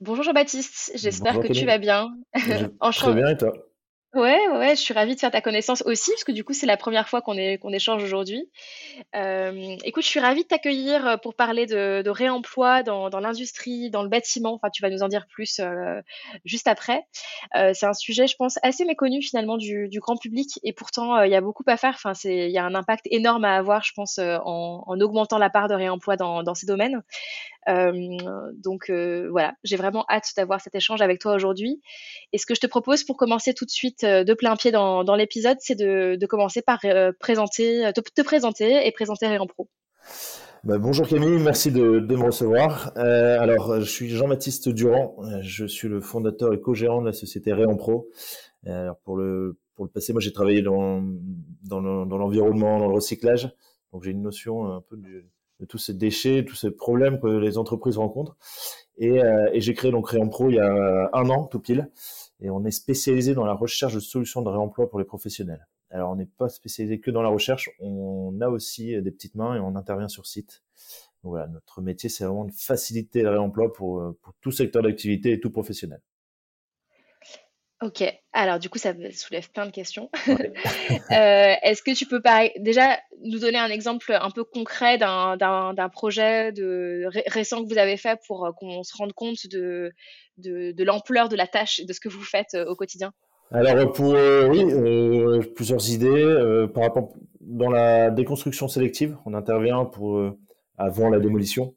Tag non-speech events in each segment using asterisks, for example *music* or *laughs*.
Bonjour Jean-Baptiste, j'espère que tu vas bien. *laughs* Très bien et toi? Ouais, ouais, je suis ravie de faire ta connaissance aussi, parce que du coup, c'est la première fois qu'on échange aujourd'hui. Euh, écoute, je suis ravie de t'accueillir euh, pour parler de, de réemploi dans, dans l'industrie, dans le bâtiment. Enfin, tu vas nous en dire plus euh, juste après. Euh, c'est un sujet, je pense, assez méconnu finalement du, du grand public, et pourtant, il y a beaucoup à faire. Enfin, il y a un impact énorme à avoir, je pense, en, en augmentant la part de réemploi dans, dans ces domaines. Euh, donc euh, voilà, j'ai vraiment hâte d'avoir cet échange avec toi aujourd'hui. Et ce que je te propose pour commencer tout de suite euh, de plein pied dans, dans l'épisode, c'est de, commencer par présenter, te, te, présenter et présenter Réen Pro. Bah, bonjour Camille, merci de, me recevoir. Alors, je suis Jean-Baptiste Durand, je suis le fondateur et co-gérant de la société Réen Pro. Alors, pour le pour le passé, moi j'ai travaillé dans dans l'environnement, dans le recyclage, donc j'ai une notion un peu du de tous ces déchets, tous ces problèmes que les entreprises rencontrent. Et, euh, j'ai créé donc Réempro il y a un an, tout pile. Et on est spécialisé dans la recherche de solutions de réemploi pour les professionnels. Alors, on n'est pas spécialisé que dans la recherche, on a aussi des petites mains et on intervient sur site. Donc voilà, notre métier, c'est vraiment de faciliter le réemploi pour, pour tout secteur d'activité et tout professionnel. Ok, alors du coup, ça soulève plein de questions. Ouais. *laughs* euh, Est-ce que tu peux déjà nous donner un exemple un peu concret d'un projet de, ré, récent que vous avez fait pour euh, qu'on se rende compte de, de, de l'ampleur de la tâche, de ce que vous faites euh, au quotidien? Alors, pour euh, oui, euh, plusieurs idées. Par rapport dans la déconstruction sélective, on intervient pour avant la démolition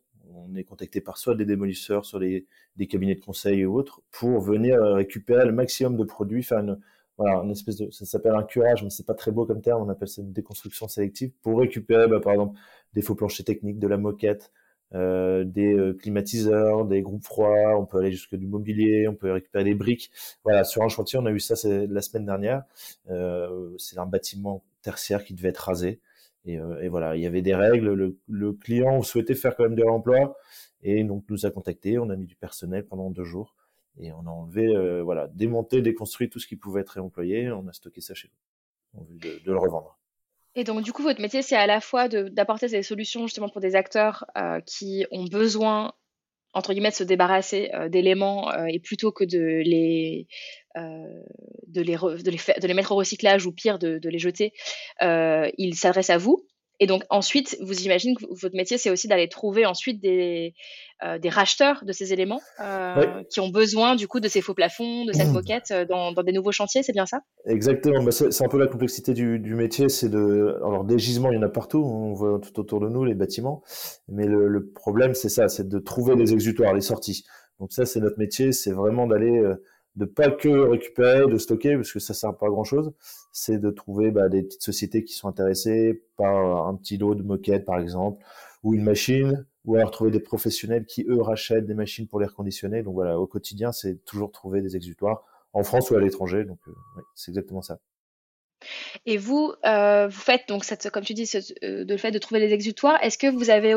on est contacté par soit des démolisseurs, soit des cabinets de conseil ou autres, pour venir euh, récupérer le maximum de produits, faire une, voilà, une espèce de, ça s'appelle un curage, mais c'est pas très beau comme terme, on appelle ça une déconstruction sélective, pour récupérer, bah, par exemple, des faux planchers techniques, de la moquette, euh, des euh, climatiseurs, des groupes froids, on peut aller jusque du mobilier, on peut récupérer des briques. Voilà, sur un chantier, on a eu ça la semaine dernière. C'est un bâtiment tertiaire qui devait être rasé. Et, euh, et, voilà, il y avait des règles. Le, le, client souhaitait faire quand même des réemplois et donc nous a contacté. On a mis du personnel pendant deux jours et on a enlevé, euh, voilà, démonté, déconstruit tout ce qui pouvait être réemployé. On a stocké ça chez nous, en vue de, de le revendre. Et donc, du coup, votre métier, c'est à la fois d'apporter des solutions justement pour des acteurs euh, qui ont besoin entre guillemets de se débarrasser euh, d'éléments euh, et plutôt que de les euh, de les, mettre au recyclage ou pire de, les jeter, il s'adresse à vous et donc ensuite, vous imaginez que votre métier, c'est aussi d'aller trouver ensuite des, euh, des racheteurs de ces éléments euh, oui. qui ont besoin du coup de ces faux plafonds, de cette mmh. moquette euh, dans, dans, des nouveaux chantiers, c'est bien ça? Exactement. Bah c'est un peu la complexité du, du métier, c'est de alors des gisements, il y en a partout, on voit tout autour de nous les bâtiments, mais le, le problème c'est ça, c'est de trouver les exutoires, les sorties. Donc ça, c'est notre métier, c'est vraiment d'aller euh, de pas que récupérer, de stocker, parce que ça sert pas à grand chose, c'est de trouver bah, des petites sociétés qui sont intéressées par un petit lot de moquettes, par exemple, ou une machine, ou alors trouver des professionnels qui, eux, rachètent des machines pour les reconditionner. Donc voilà, au quotidien, c'est toujours trouver des exutoires, en France ou à l'étranger. Donc euh, oui, c'est exactement ça. Et vous, euh, vous faites donc comme tu dis, euh, de le fait de trouver les exutoires. Est-ce que vous avez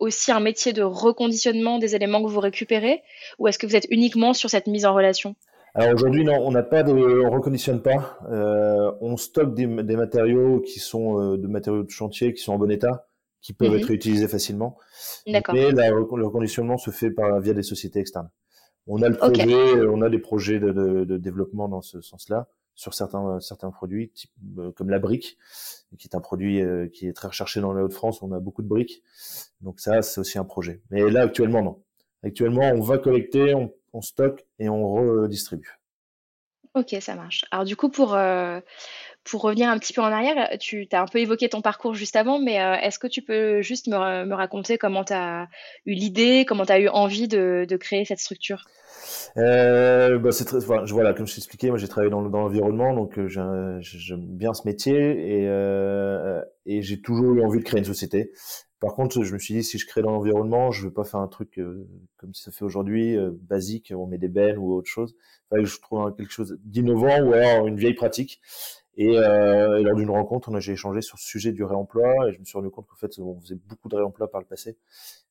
aussi un métier de reconditionnement des éléments que vous récupérez, ou est-ce que vous êtes uniquement sur cette mise en relation? Alors aujourd'hui, non, on n'a pas de, on reconditionne pas. Euh, on stocke des, des, matériaux qui sont euh, de matériaux de chantier qui sont en bon état, qui peuvent mmh. être réutilisés facilement. D'accord. Mais la, le reconditionnement se fait par via des sociétés externes. On a le projet, okay. on a des projets de, de, de développement dans ce sens-là sur certains certains produits type, euh, comme la brique qui est un produit euh, qui est très recherché dans les Hauts-de-France on a beaucoup de briques donc ça c'est aussi un projet mais là actuellement non actuellement on va collecter on, on stocke et on redistribue. Ok ça marche. Alors du coup pour euh, pour revenir un petit peu en arrière, tu as un peu évoqué ton parcours juste avant, mais euh, est-ce que tu peux juste me, me raconter comment tu as eu l'idée, comment tu as eu envie de, de, créer cette structure? Euh, bah c'est très, enfin, voilà, comme je t'expliquais, moi j'ai travaillé dans, dans l'environnement, donc euh, j'aime bien ce métier et, et j'ai toujours eu envie de créer une société. Par contre, je me suis dit si je crée dans l'environnement, je veux pas faire un truc euh, comme ça fait aujourd'hui, euh, basique, on met des bennes ou autre chose. Enfin, je trouve quelque chose d'innovant ou alors une vieille pratique. Et, euh, et lors d'une rencontre, on j'ai échangé sur ce sujet du réemploi et je me suis rendu compte qu'en fait, on faisait beaucoup de réemploi par le passé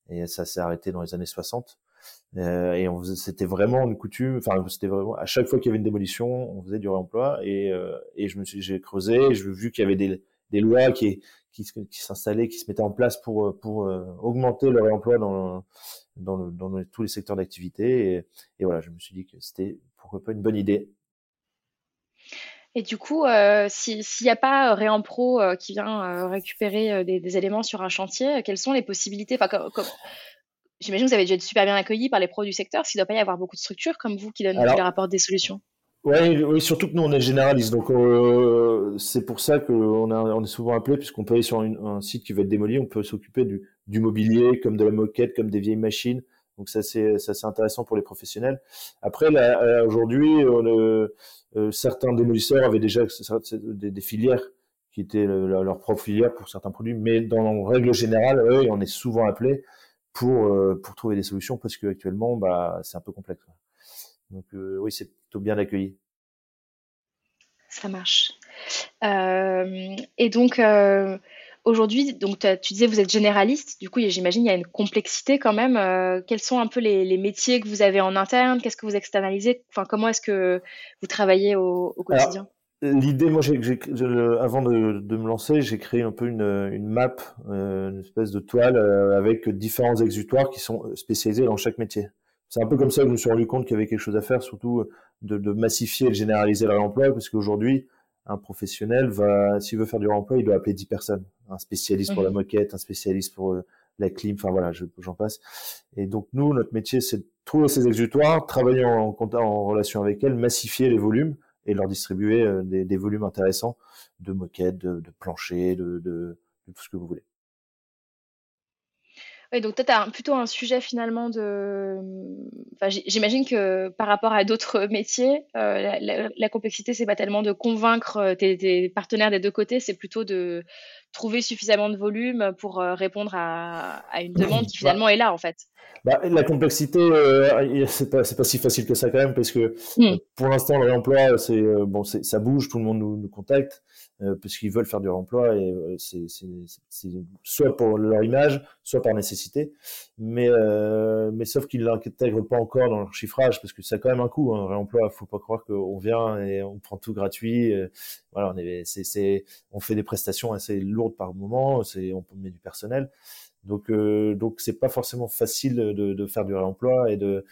et ça s'est arrêté dans les années 60. Euh, et on c'était vraiment une coutume. Enfin, c'était vraiment à chaque fois qu'il y avait une démolition, on faisait du réemploi et, euh, et je me suis j'ai creusé, j'ai vu qu'il y avait des, des lois qui qui, qui s'installaient, qui se mettaient en place pour, pour augmenter le réemploi dans, dans, le, dans tous les secteurs d'activité. Et, et, voilà, je me suis dit que c'était pourquoi pas une bonne idée. Et du coup, s'il n'y a pas Réempro qui vient récupérer des, des, éléments sur un chantier, quelles sont les possibilités? Enfin, J'imagine que vous avez dû être super bien accueilli par les pros du secteur, s'il ne doit pas y avoir beaucoup de structures comme vous qui, donnent, qui leur apportent des solutions. Ouais, oui, surtout que nous, on est généraliste. Donc, euh, c'est pour ça qu'on on est souvent appelé, puisqu'on peut aller sur un site qui va être démoli, on peut s'occuper du, du, mobilier, comme de la moquette, comme des vieilles machines. Donc, ça, c'est, intéressant pour les professionnels. Après, euh, aujourd'hui, euh, certains démolisseurs avaient déjà des, filières qui étaient leur propre filière pour certains produits, mais dans règle générale, eux, on est souvent appelé pour, pour trouver des solutions parce qu'actuellement, bah, c'est un peu complexe. Donc euh, oui, c'est plutôt bien accueilli. Ça marche. Euh, et donc euh, aujourd'hui, donc tu disais vous êtes généraliste. Du coup, j'imagine il y a une complexité quand même. quels sont un peu les, métiers que vous avez en interne? Qu'est-ce que vous externalisez? Enfin, comment est-ce que vous travaillez au, quotidien? L'idée, moi, avant de, me lancer, j'ai créé un peu une, une map, une espèce de toile avec différents exutoires qui sont spécialisés dans chaque métier c'est un peu comme ça que je me suis rendu compte qu'il y avait quelque chose à faire, surtout de, de massifier et de généraliser le réemploi, parce qu'aujourd'hui, un professionnel va, s'il veut faire du réemploi, il doit appeler 10 personnes. Un spécialiste pour la mhm. moquette, un spécialiste pour euh, la clim, enfin voilà, j'en passe. Et donc nous, notre métier, c'est de trouver ces exutoires, travailler en, en, relation avec elles, massifier les volumes et leur distribuer euh, des, des, volumes intéressants de moquettes, de, de planchers, de, de, de tout ce que vous voulez. Oui, donc toi, tu as plutôt un sujet finalement de. J'imagine que par rapport à d'autres *laughs* métiers, euh, la, la, complexité, c'est pas tellement de convaincre euh, tes, partenaires des deux côtés, c'est plutôt de trouver suffisamment de volume pour euh, répondre à, une demande qui bah finalement est là en fait. Bah, la complexité, c'est pas, pas si facile que ça quand même, parce que mmh. pour l'instant, le réemploi, c'est bon, ça bouge, tout le monde nous, nous contacte. Euh, parce qu'ils veulent faire du réemploi et euh, c'est soit pour leur image, soit par nécessité. Mais, euh, mais sauf qu'ils l'intègrent pas encore dans leur chiffrage parce que ça a quand même un coût. Hein, réemploi, faut pas croire qu'on vient et on prend tout gratuit. voilà, on est, c'est, on fait des prestations assez lourdes par moment. C'est, on met du personnel. Donc, euh, donc c'est pas forcément facile de, de, faire du réemploi et de,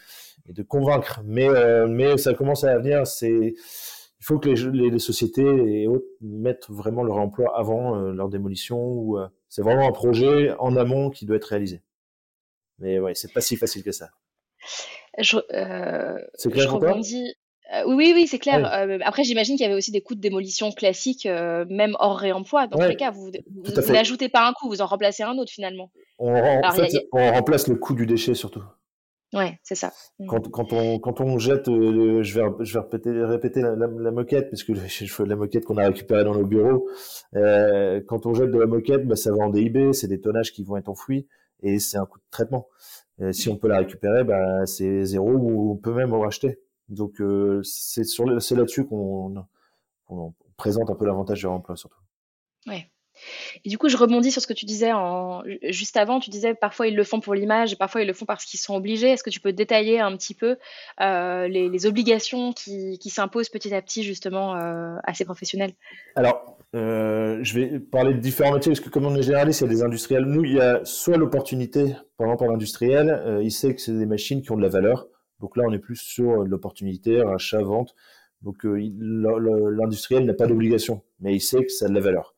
et de convaincre. Mais, mais ça commence à venir. C'est il faut que les, les, sociétés et autres mettent vraiment leur emploi avant euh, leur démolition. Ou euh, c'est vraiment un projet en amont qui doit être réalisé. Mais ouais, c'est pas si facile que ça. Je, euh, c'est clair pour rebondis... oui, oui, c'est clair. après, j'imagine qu'il y avait aussi des coûts de démolition classiques, même hors réemploi. Dans tous les cas, vous, vous, n'ajoutez pas un coût, vous en remplacez un autre finalement. On, en fait, on remplace le coût du déchet surtout. Ouais, c'est ça. Mmh. Quand, quand, on, quand on jette, euh, je vais, je vais répéter, répéter la, la, moquette, parce que je la moquette qu'on a récupérée dans nos bureaux. Euh, quand on jette de la moquette, bah, ça va en DIB, c'est des tonnages qui vont être enfouis, et c'est un coût de traitement. Euh, si on peut la récupérer, bah, c'est zéro, ou on peut même en racheter. Donc euh, c'est sur c'est là-dessus qu'on présente un peu l'avantage du remploi surtout. Ouais. Et du coup, je rebondis sur ce que tu disais en, juste avant. Tu disais parfois ils le font pour l'image et parfois ils le font parce qu'ils sont obligés. Est-ce que tu peux détailler un petit peu euh, les, obligations qui, s'imposent petit à petit justement euh, à ces professionnels? Alors, euh, je vais parler de différents métiers parce que comme on est généraliste, il y a des industriels. Nous, il y a soit l'opportunité, par exemple, l'industriel, il sait que c'est des machines qui ont de la valeur. Donc là, on est plus sur l'opportunité, achat, vente. Donc l'industriel n'a pas d'obligation, mais il sait que ça a de la valeur.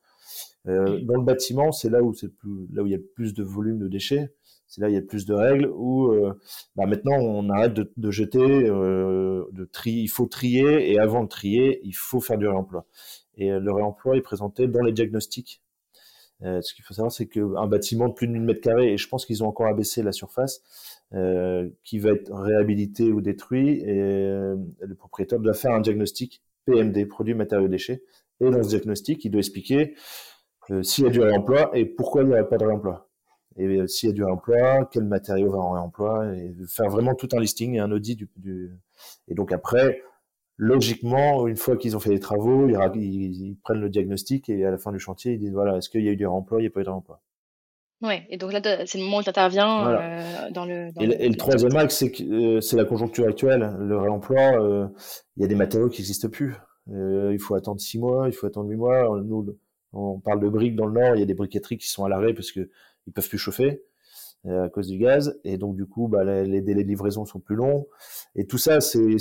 Euh, dans le bâtiment, c'est là où c'est plus, là où il y a le plus de volume de déchets. C'est là où il y a le plus de règles. Où euh, bah maintenant, on arrête de, de jeter, euh, de trier. Il faut trier et avant de trier, il faut faire du réemploi. Et le réemploi est présenté dans les diagnostics. Ce qu'il faut savoir, c'est qu'un bâtiment de plus de 1000 mètres carrés, et je pense qu'ils ont encore abaissé la surface, qui va être réhabilité ou détruit, et le propriétaire doit faire un diagnostic PMD, produits, matériaux, déchets. Et dans ce diagnostic, il doit expliquer euh, s'il y a du réemploi et pourquoi il n'y a pas de réemploi. Et euh, s'il y a du réemploi, quel matériau va en réemploi, et faire vraiment tout un listing et un audit du, du... Et donc après, logiquement, une fois qu'ils ont fait les travaux, ils, ils, prennent le diagnostic et à la fin du chantier, ils disent voilà, est-ce qu'il y a eu du réemploi, il n'y a pas eu de réemploi. Ouais, et donc là, c'est le moment où tu interviens euh, dans le. et, le, et, le, troisième axe, c'est que c'est la conjoncture actuelle. Le réemploi, il y a des matériaux qui n'existent plus. il faut attendre six mois, il faut attendre huit mois. Nous, On parle de briques dans le nord, il y a des briqueteries qui sont à l'arrêt parce que ils peuvent plus chauffer euh, à cause du gaz, et donc du coup, bah, les, délais de livraison sont plus longs. Et tout ça, c'est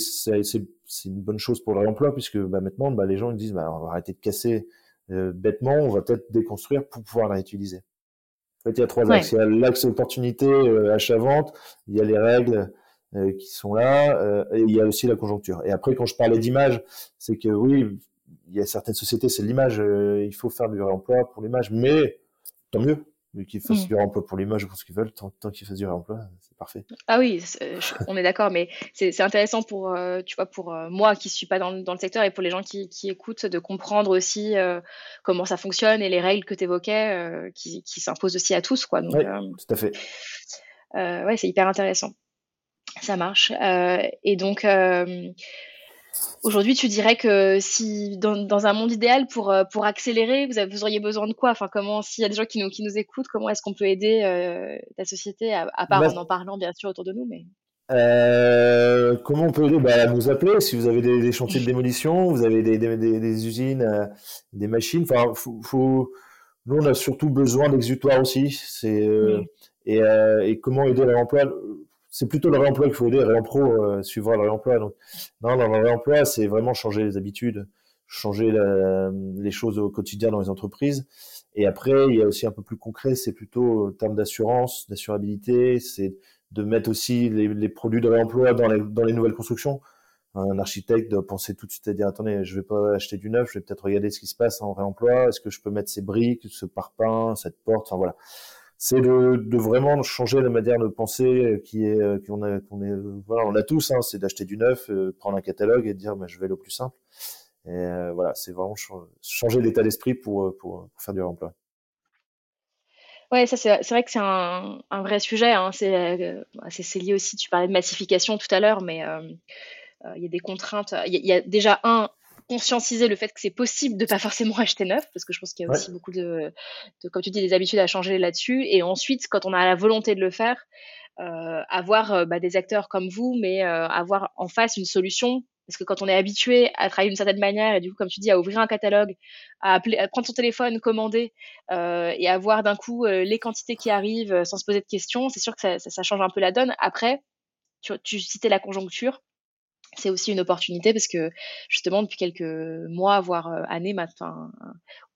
une bonne chose pour le réemploi puisque bah, maintenant, bah, les gens ils disent, bah, on va arrêter de casser euh, bêtement, on va peut-être déconstruire pour pouvoir la réutiliser. En fait, il y a trois axes. Il y a l'axe opportunité, euh, achat-vente, il y a les règles euh, qui sont là, euh, et il y a aussi la conjoncture. Et après, quand je parlais d'image, c'est que oui, il y a certaines sociétés, c'est l'image, euh, il faut faire du réemploi pour l'image, mais tant mieux qu'ils fassent mmh. du réemploi pour l'image pour ce qu'ils veulent, tant, qu'ils fassent du réemploi, c'est parfait. Ah oui, on est d'accord, mais c'est intéressant pour, tu vois, pour moi qui suis pas dans, dans, le secteur et pour les gens qui, qui écoutent, de comprendre aussi comment ça fonctionne et les règles que tu évoquais qui, qui s'imposent aussi à tous. Quoi. Donc, tout à fait. ouais, c'est hyper intéressant. Ça marche. Euh, et donc, euh, aujourd'hui, tu dirais que si dans, un monde idéal, pour, euh, pour accélérer, vous, avez, vous auriez besoin de quoi? Enfin, comment, s'il y a des gens qui nous, qui nous écoutent, comment est-ce qu'on peut aider ta société, à, part bah en en parlant, bien sûr, autour de nous mais... comment on peut aider? Bah, Nous appeler si vous avez des, chantiers de démolition, vous avez des, des, usines, des machines. Enfin, faut, nous, on a surtout besoin d'exutoire aussi. C'est et, et, comment aider l'emploi? C'est plutôt le réemploi qu'il faut aider. Réempro euh, suivra le réemploi. Donc, non, dans le réemploi, c'est vraiment changer les habitudes, changer les choses au quotidien dans les entreprises. Et après, il y a aussi un peu plus concret, c'est plutôt en termes d'assurance, d'assurabilité, c'est de mettre aussi les, produits de réemploi dans les, dans les nouvelles constructions. Un architecte doit penser tout de suite à dire attendez, je vais pas acheter du neuf, je vais peut-être regarder ce qui se passe en réemploi. Est-ce que je peux mettre ces briques, ce parpaing, cette porte, enfin voilà c'est de, de, vraiment changer la manière de penser qui est euh, qu'on a qu'on est voilà on a tous hein, c'est d'acheter du neuf euh, prendre un catalogue et dire bah, je vais au plus simple et euh, voilà c'est vraiment changer d'état d'esprit pour, pour, faire du réemploi Ouais, ça c'est vrai que c'est un, un, vrai sujet. Hein. C'est lié aussi. Tu parlais de massification tout à l'heure, mais il y a des contraintes. Il y, a déjà un conscientiser le fait que c'est possible de pas forcément *laughs* acheter neuf, parce que je pense qu'il y a aussi beaucoup de, de, comme tu dis, des habitudes à changer là-dessus. Et ensuite, quand on a la volonté de le faire, euh, avoir euh, bah, des acteurs comme vous, mais euh, avoir en face une solution. Parce que quand on est habitué à travailler d'une certaine manière, et du coup, comme tu dis, à ouvrir un catalogue, à, appeler, à prendre son téléphone, commander, euh, et à voir d'un coup euh, les quantités qui arrivent sans se poser de questions, c'est sûr que ça, ça, ça, change un peu la donne. Après, tu, tu citais la conjoncture c'est aussi une opportunité parce que justement depuis quelques mois voire euh, années maintenant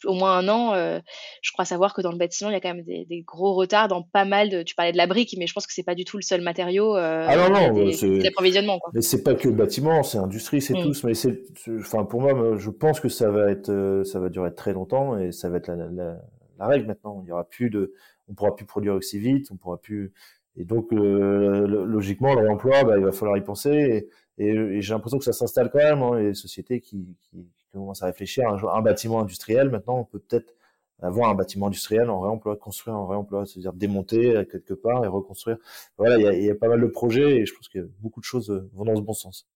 au moins un an euh, je crois savoir que dans le bâtiment il y a quand même des, gros retards dans pas mal de tu parlais de la brique mais je pense que c'est pas du tout le seul matériau euh, ah non non c'est l'approvisionnement mais c'est pas que le bâtiment c'est industrie c'est mmh. tous mais c'est enfin pour moi je pense que ça va être ça va durer très longtemps et ça va être la, la, règle maintenant il y aura plus de on pourra plus produire aussi vite on pourra plus et donc logiquement le réemploi bah, il va falloir y penser et, et, j'ai l'impression que ça s'installe quand même, hein, les sociétés qui, qui, commencent à réfléchir un, bâtiment industriel. Maintenant, on peut peut-être avoir un bâtiment industriel en réemploi, construire en réemploi, c'est-à-dire démonter euh, quelque part et reconstruire. Voilà, il y a, y a, pas mal de projets et je pense que beaucoup de choses euh, vont dans ce bon sens.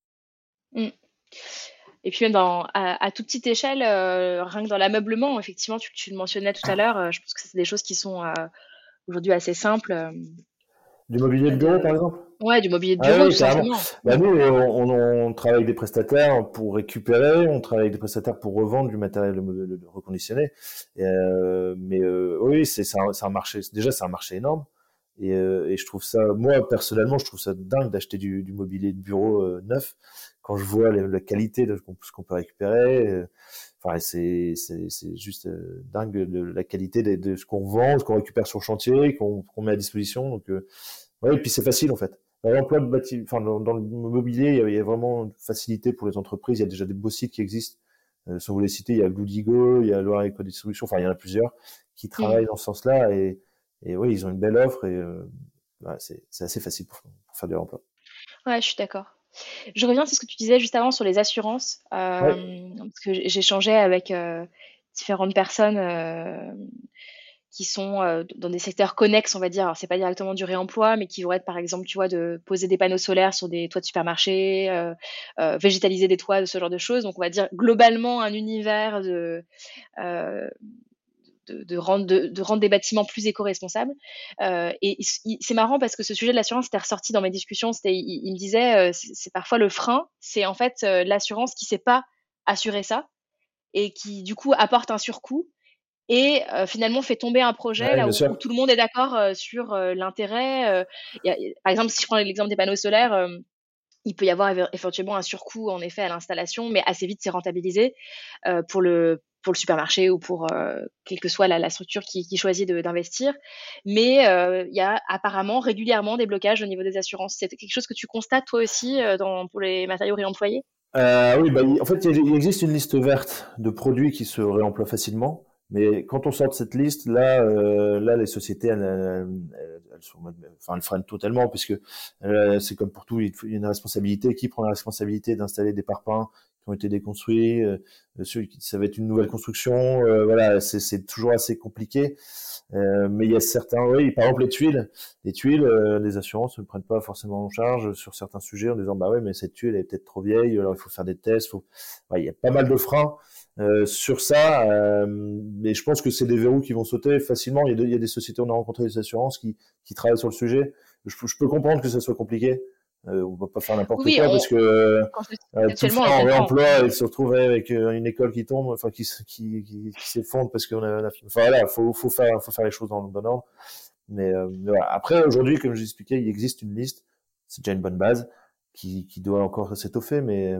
Mmh. Et puis même dans, à, à toute petite échelle, euh, rien que dans l'ameublement, effectivement, tu, tu, le mentionnais tout à l'heure, je pense que c'est des choses qui sont aujourd'hui assez simples. Du mobilier de bureau, par exemple Ouais, du mobilier de ah bureau, ah Bah, nous, on, on, travaille avec des prestataires pour récupérer, on travaille avec des prestataires pour revendre du matériel reconditionné. Euh, mais euh, oui, c'est un, un, marché. Déjà, c'est un marché énorme. Et, euh, et, je trouve ça, moi personnellement, je trouve ça dingue d'acheter du, du, mobilier de bureau euh, neuf quand je vois la, qualité de ce qu'on peut récupérer. Euh, enfin, c'est juste euh, dingue de, la qualité de, de ce qu'on vend, ce qu'on récupère sur le chantier, qu'on met à disposition. Donc, ouais, et puis c'est facile en fait. Dans l'emploi de bâtiment, enfin, dans, le mobilier, il y, a, vraiment une facilité pour les entreprises. Il y a déjà des beaux sites qui existent. Euh, sans vous les citer, il y a Bludigo, il y a Loire Eco Distribution, enfin, il y en a plusieurs qui travaillent dans ce sens-là. Et, et oui, ils ont une belle offre et euh, c'est assez facile pour, faire du emploi. Ouais, je suis d'accord. Je reviens sur ce que tu disais juste avant sur les assurances, euh, parce que j'échangeais avec euh, différentes personnes euh, qui sont dans des secteurs connexes, on va dire. Alors, c'est pas directement du réemploi, mais qui vont être, par exemple, tu vois, de poser des panneaux solaires sur des toits de supermarchés, végétaliser des toits, ce genre de choses. Donc, on va dire globalement un univers de, de, de, rendre, de, de, rendre des bâtiments plus éco-responsables. Euh, et c'est marrant parce que ce sujet de l'assurance était ressorti dans mes discussions. C'était, il, il, me disait, c'est parfois le frein, c'est en fait l'assurance qui sait pas assurer ça et qui du coup apporte un surcoût et finalement fait tomber un projet là où, tout le monde est d'accord sur l'intérêt. par exemple, si je prends l'exemple des panneaux solaires, il peut y avoir éventuellement un surcoût en effet à l'installation, mais assez vite c'est rentabilisé pour le pour le supermarché ou pour quelle que soit la, structure qui, choisit d'investir. Mais il y a apparemment régulièrement des blocages au niveau des assurances. C'est quelque chose que tu constates toi aussi dans, pour les matériaux réemployés? Oui, bah, en fait, il existe une liste verte de produits qui se réemploient facilement. Mais quand on sort de cette liste, là, euh, là, les sociétés, elles, elles, freinent totalement, puisque euh, c'est comme pour tout, il y a une responsabilité. Qui prend la responsabilité d'installer des parpaings qui ont été déconstruits euh, Ça va être une nouvelle construction. Euh, voilà, c'est toujours assez compliqué. Euh, mais il y a certains, oui, par exemple les tuiles, les tuiles, les assurances ne prennent pas forcément en charge sur certains sujets en disant bah ouais, mais cette tuile est peut-être trop vieille, alors il faut faire des tests. Faut... Il y a pas mal de freins. Euh, sur ça, euh, mais je pense que c'est des verrous qui vont sauter facilement. Il y, a y, a des sociétés, on a rencontré des assurances qui, qui travaillent sur le sujet. Je, je peux comprendre que ça soit compliqué. Euh, on va pas faire n'importe quoi parce que euh, tout le en réemploi et se retrouver avec euh, une école qui tombe, enfin qui, qui, qui, qui s'effondre parce qu'on a, enfin voilà, faut, faut faire, faut faire les choses dans le bon ordre. Mais, euh, voilà. après aujourd'hui, comme je l'expliquais, il existe une liste, c'est déjà une bonne base qui, qui doit encore s'étoffer, mais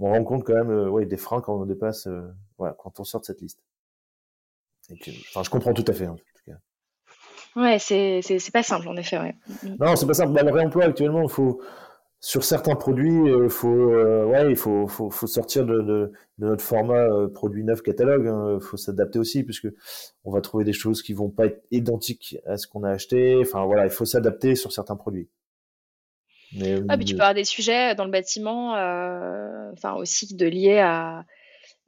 on rend compte quand même euh, ouais, des freins quand on dépasse, euh, voilà, quand on sort de cette liste. enfin, je comprends tout à fait, hein, en tout cas. Ouais, c'est, c'est, pas simple, en effet, ouais. Non, c'est pas simple. Bah, le réemploi, actuellement, il faut, sur certains produits, il faut, euh, ouais, il faut, faut, faut sortir de, de, de, notre format produit neuf catalogue. Il hein. faut s'adapter aussi, puisque on va trouver des choses qui vont pas être identiques à ce qu'on a acheté. Enfin, voilà, il faut s'adapter sur certains produits. Mais, ah, tu peux avoir des sujets dans le bâtiment, euh, enfin aussi de liés à.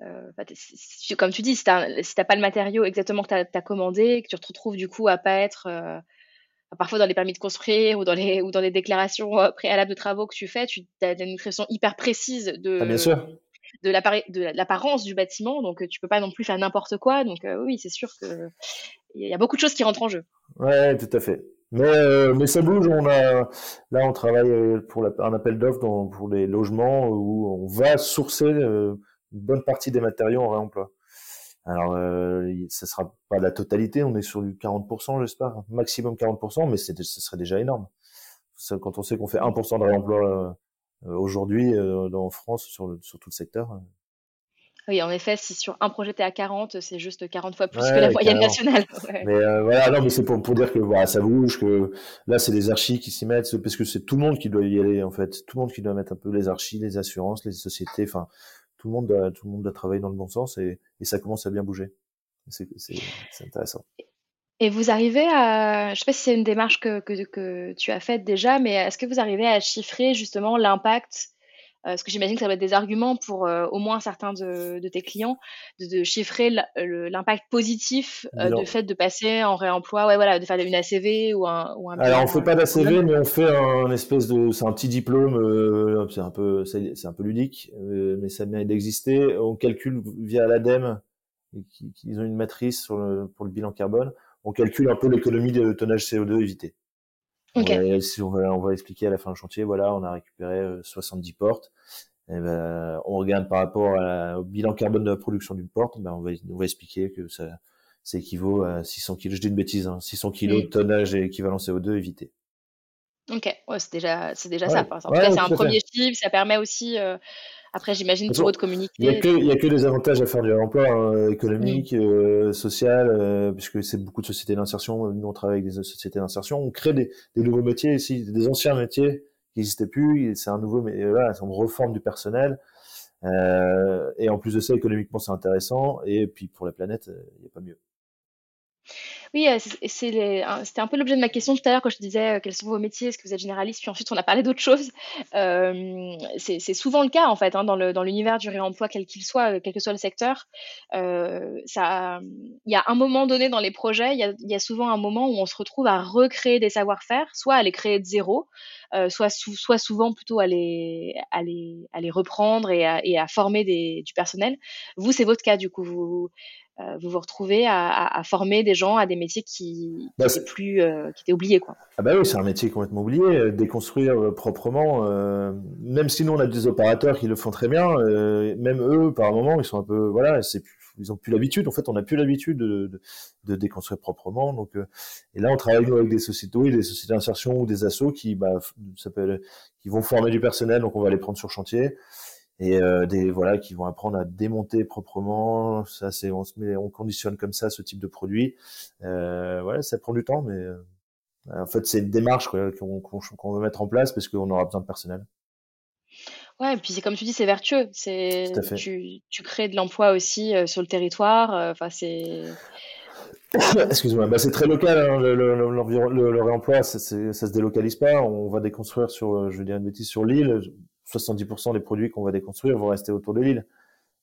Euh, comme tu dis, si tu n'as pas le matériau exactement que tu as, commandé, que tu te retrouves du coup à pas être euh, parfois dans les permis de construire ou dans les, ou dans les déclarations préalables de travaux que tu fais, tu as une description hyper précise de, ah, bien sûr. de l'apparence du bâtiment, donc tu peux pas non plus faire n'importe quoi. Donc oui, c'est sûr qu'il y a beaucoup de choses qui rentrent en jeu. Ouais, tout à fait. Mais, euh, mais ça bouge. On a, là, on travaille euh, pour un appel d'offres pour les logements où on va sourcer euh, une bonne partie des matériaux en réemploi. Alors, euh, ça sera pas la totalité. On est sur du 40%, j'espère, maximum 40%, mais c'est, ce serait déjà énorme. Quand on sait qu'on fait 1% de réemploi aujourd'hui en France sur, sur tout le secteur, oui, en effet, si sur un projet tu es à 40, c'est juste 40 fois plus que la moyenne nationale. *laughs* Mais euh, voilà, non, mais c'est pour, pour, dire que voilà, ça bouge, que là, c'est les archis qui s'y mettent, parce que c'est tout le monde qui doit y aller, en fait. Tout le monde qui doit mettre un peu les archis, les assurances, les sociétés, enfin, tout le monde doit, tout le monde doit travailler dans le bon sens et, ça commence à bien bouger. C'est intéressant. Et vous arrivez à, je ne sais pas si c'est une démarche que, que, tu as faite déjà, mais est-ce que vous arrivez à chiffrer justement l'impact parce que j'imagine que ça va être des arguments pour euh, au moins certains de, de tes clients de, chiffrer l'impact positif euh, du fait de passer en réemploi, ouais, voilà, de faire une ACV ou un. Ou un Alors on fait pas d'ACV, mais on fait un espèce de, c'est un petit diplôme, c'est un peu, c'est un peu ludique, mais ça mérite d'exister. On calcule via l'ADEME, ils ont une matrice sur le, pour le bilan carbone. On calcule un peu l'économie de tonnage CO2 évité. Okay. si on va, on va expliquer à la fin du chantier, voilà, on a récupéré 70 euh, portes. Et ben, on regarde par rapport au bilan carbone de la production d'une porte, ben, on, va, on va expliquer que ça, ça équivaut à 600 kg. Je dis une bêtise, hein, 600 kg de tonnage équivalent CO2 évité. Ok, ouais, c'est déjà, c'est déjà ça. En tout cas, c'est un premier chiffre. Ça permet aussi euh, après, j'imagine pour de communiquer. Il n'y a, que, a que des avantages à faire du emploi hein, économique, euh, social, euh, puisque c'est beaucoup de sociétés d'insertion. Nous, on travaille avec des sociétés d'insertion. On crée des, des, nouveaux métiers ici, des anciens métiers qui n'existaient plus. C'est un nouveau, mais voilà, on reforme du personnel. Euh, et en plus de ça, économiquement, c'est intéressant. Et puis pour la planète, euh, il n'y a pas mieux. Oui, euh, c'était un peu l'objet de ma question tout à l'heure quand je disais euh, quels sont vos métiers, est-ce que vous êtes généraliste, puis ensuite on a parlé d'autres choses. Euh, c'est souvent le cas en fait hein, dans l'univers du réemploi quel qu'il soit, quel que soit le secteur. il y a un moment donné dans les projets, il y a, souvent un moment où on se retrouve à recréer des savoir-faire, soit à les créer de zéro, soit, souvent plutôt à les, reprendre et à, former du personnel. Vous, c'est votre cas du coup. Vous, vous vous retrouvez à, former des gens à des métiers qui, bah, étaient plus, qui étaient oubliés, quoi. Ah bah oui, c'est un métier complètement oublié. Déconstruire proprement, même si nous on a des opérateurs qui le font très bien, même eux, par moment, ils sont un peu, voilà, c'est ils ont plus l'habitude. En fait, on n'a plus l'habitude de, de, déconstruire proprement. Donc, euh, et là, on travaille avec des sociétés, oui, des sociétés d'insertion ou des assos qui, bah, qui vont former du personnel. Donc, on va les prendre sur chantier et euh, des voilà qui vont apprendre à démonter proprement. Ça, c'est on se met, on conditionne comme ça ce type de produit. Euh, voilà, ça prend du temps, mais euh, en fait, c'est une démarche qu'on veut mettre en place parce qu'on aura besoin de personnel. Ouais, et puis c'est comme tu dis, c'est vertueux. C'est tu, tu crées de l'emploi aussi euh, sur le territoire. Euh, enfin, c'est. *coughs* Excuse-moi, bah, c'est très local. Hein, le, le, le, réemploi, ça, ça se délocalise pas. On va déconstruire sur, euh, je veux dire une bêtise, sur l'île. 70% des produits qu'on va déconstruire vont rester autour de l'île.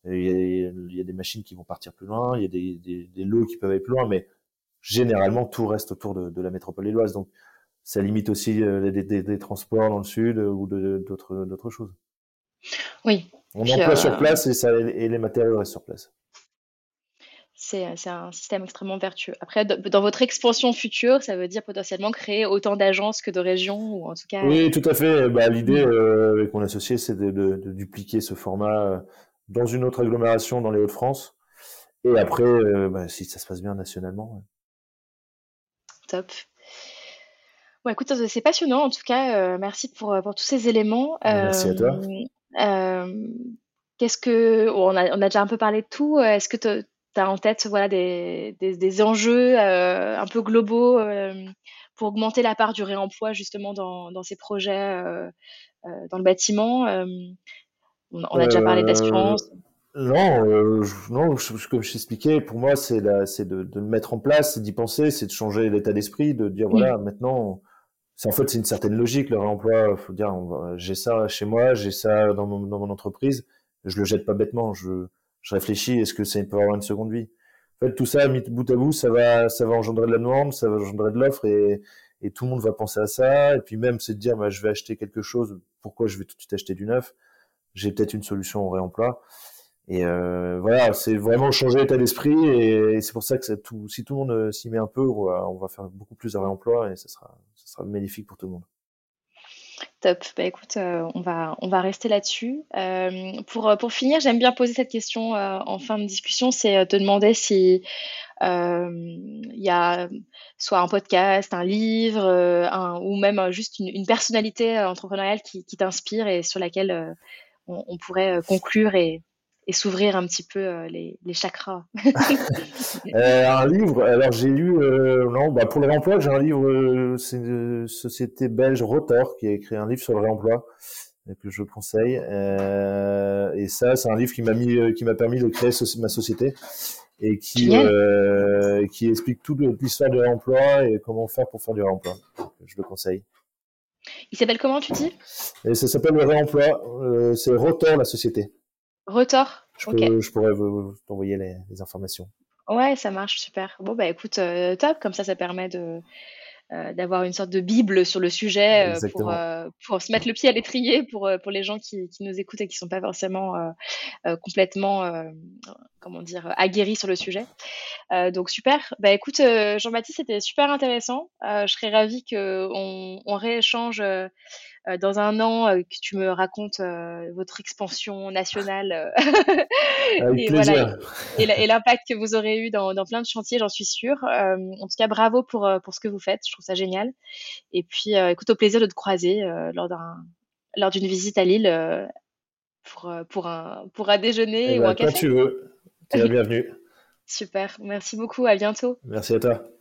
Il y, a, il y, a, des machines qui vont partir plus loin, il y a des, des, des, lots qui peuvent aller plus loin, mais généralement tout reste autour de, de la métropole lilloise. Donc ça limite aussi des, des, transports dans le sud ou d'autres d'autres choses. Oui. On emploie sur euh, place et, ça, et les matériaux restent sur place. C'est un système extrêmement vertueux. Après, dans votre expansion future, ça veut dire potentiellement créer autant d'agences que de régions, ou en tout cas. Oui, tout à fait. Bah, L'idée mm. euh, avec mon associé, c'est de, dupliquer ce format euh, dans une autre agglomération dans les Hauts-de-France. Et après, bah, si ça se passe bien nationalement. Top. Bon, écoute, c'est passionnant en tout cas. merci pour, pour, tous ces éléments. Merci à toi. Euh, qu'est-ce que on a, on a déjà un peu parlé de tout. Est-ce que tu as en tête voilà des, des, des enjeux euh, un peu globaux euh, pour augmenter la part du réemploi justement dans, dans ces projets dans le bâtiment on, a déjà parlé d'assurance. Non, non, comme je t'expliquais, pour moi, c'est de, de, le mettre en place, c'est d'y penser, c'est de changer l'état d'esprit, de dire voilà, maintenant, c'est en fait c'est une certaine logique le réemploi. Faut dire, j'ai ça chez moi, j'ai ça dans mon, dans mon entreprise, je le jette pas bêtement. Je, je réfléchis, est-ce que ça peut avoir une seconde vie? En fait, tout ça mis bout à bout, ça va, ça va engendrer de la demande, ça va engendrer de l'offre et, et tout le monde va penser à ça. Et puis même, c'est de dire, bah, je vais acheter quelque chose. Pourquoi je vais tout de suite acheter du neuf? J'ai peut-être une solution au réemploi. Et euh, voilà, c'est vraiment changer l'état d'esprit et, c'est pour ça que tout, si tout le monde euh, s'y met un peu, on va, faire beaucoup plus de réemploi et ça sera, ça sera magnifique pour tout le monde. Top. Bah écoute, euh, on va on va rester là-dessus. pour pour finir, j'aime bien poser cette question en fin de discussion, c'est te demander si il y a soit un podcast, un livre, ou même juste une, personnalité entrepreneuriale qui, t'inspire et sur laquelle on, pourrait conclure et, et s'ouvrir un petit peu euh, les, les, chakras. *laughs* euh, un livre, alors j'ai lu, euh, non, bah pour le réemploi, j'ai un livre, euh, c'est une société belge Rotor qui a écrit un livre sur le réemploi que je conseille. et ça, c'est un livre qui m'a mis, qui m'a permis de créer ma société et qui qui explique toute l'histoire du réemploi et comment faire pour faire du réemploi. Je le conseille. Il s'appelle comment tu dis? Et Ça s'appelle le réemploi. c'est Rotor la société. Retort. Je, pourrais vous, t'envoyer les, informations. Ouais, ça marche, super. Bon, bah écoute, euh, top, comme ça, ça permet de, euh, d'avoir une sorte de bible sur le sujet euh, pour, pour se mettre le pied à l'étrier pour, pour les gens qui, qui nous écoutent et qui sont pas forcément complètement, comment dire, aguerris sur le sujet. donc super. Bah écoute, Jean-Baptiste, c'était super intéressant. je serais ravie qu'on on rééchange dans un an euh, que tu me racontes euh, votre expansion nationale *laughs* et, voilà, et, l'impact que vous aurez eu dans, plein de chantiers, j'en suis sûre. en tout cas, bravo pour, pour ce que vous faites, je trouve ça génial. Et puis, écoute, au plaisir de te croiser lors d'un lors d'une visite à Lille pour, pour, un, pour un déjeuner eh ou ben, un café. Quand tu veux, tu es bienvenue. *laughs* Super, merci beaucoup, à bientôt. Merci à toi.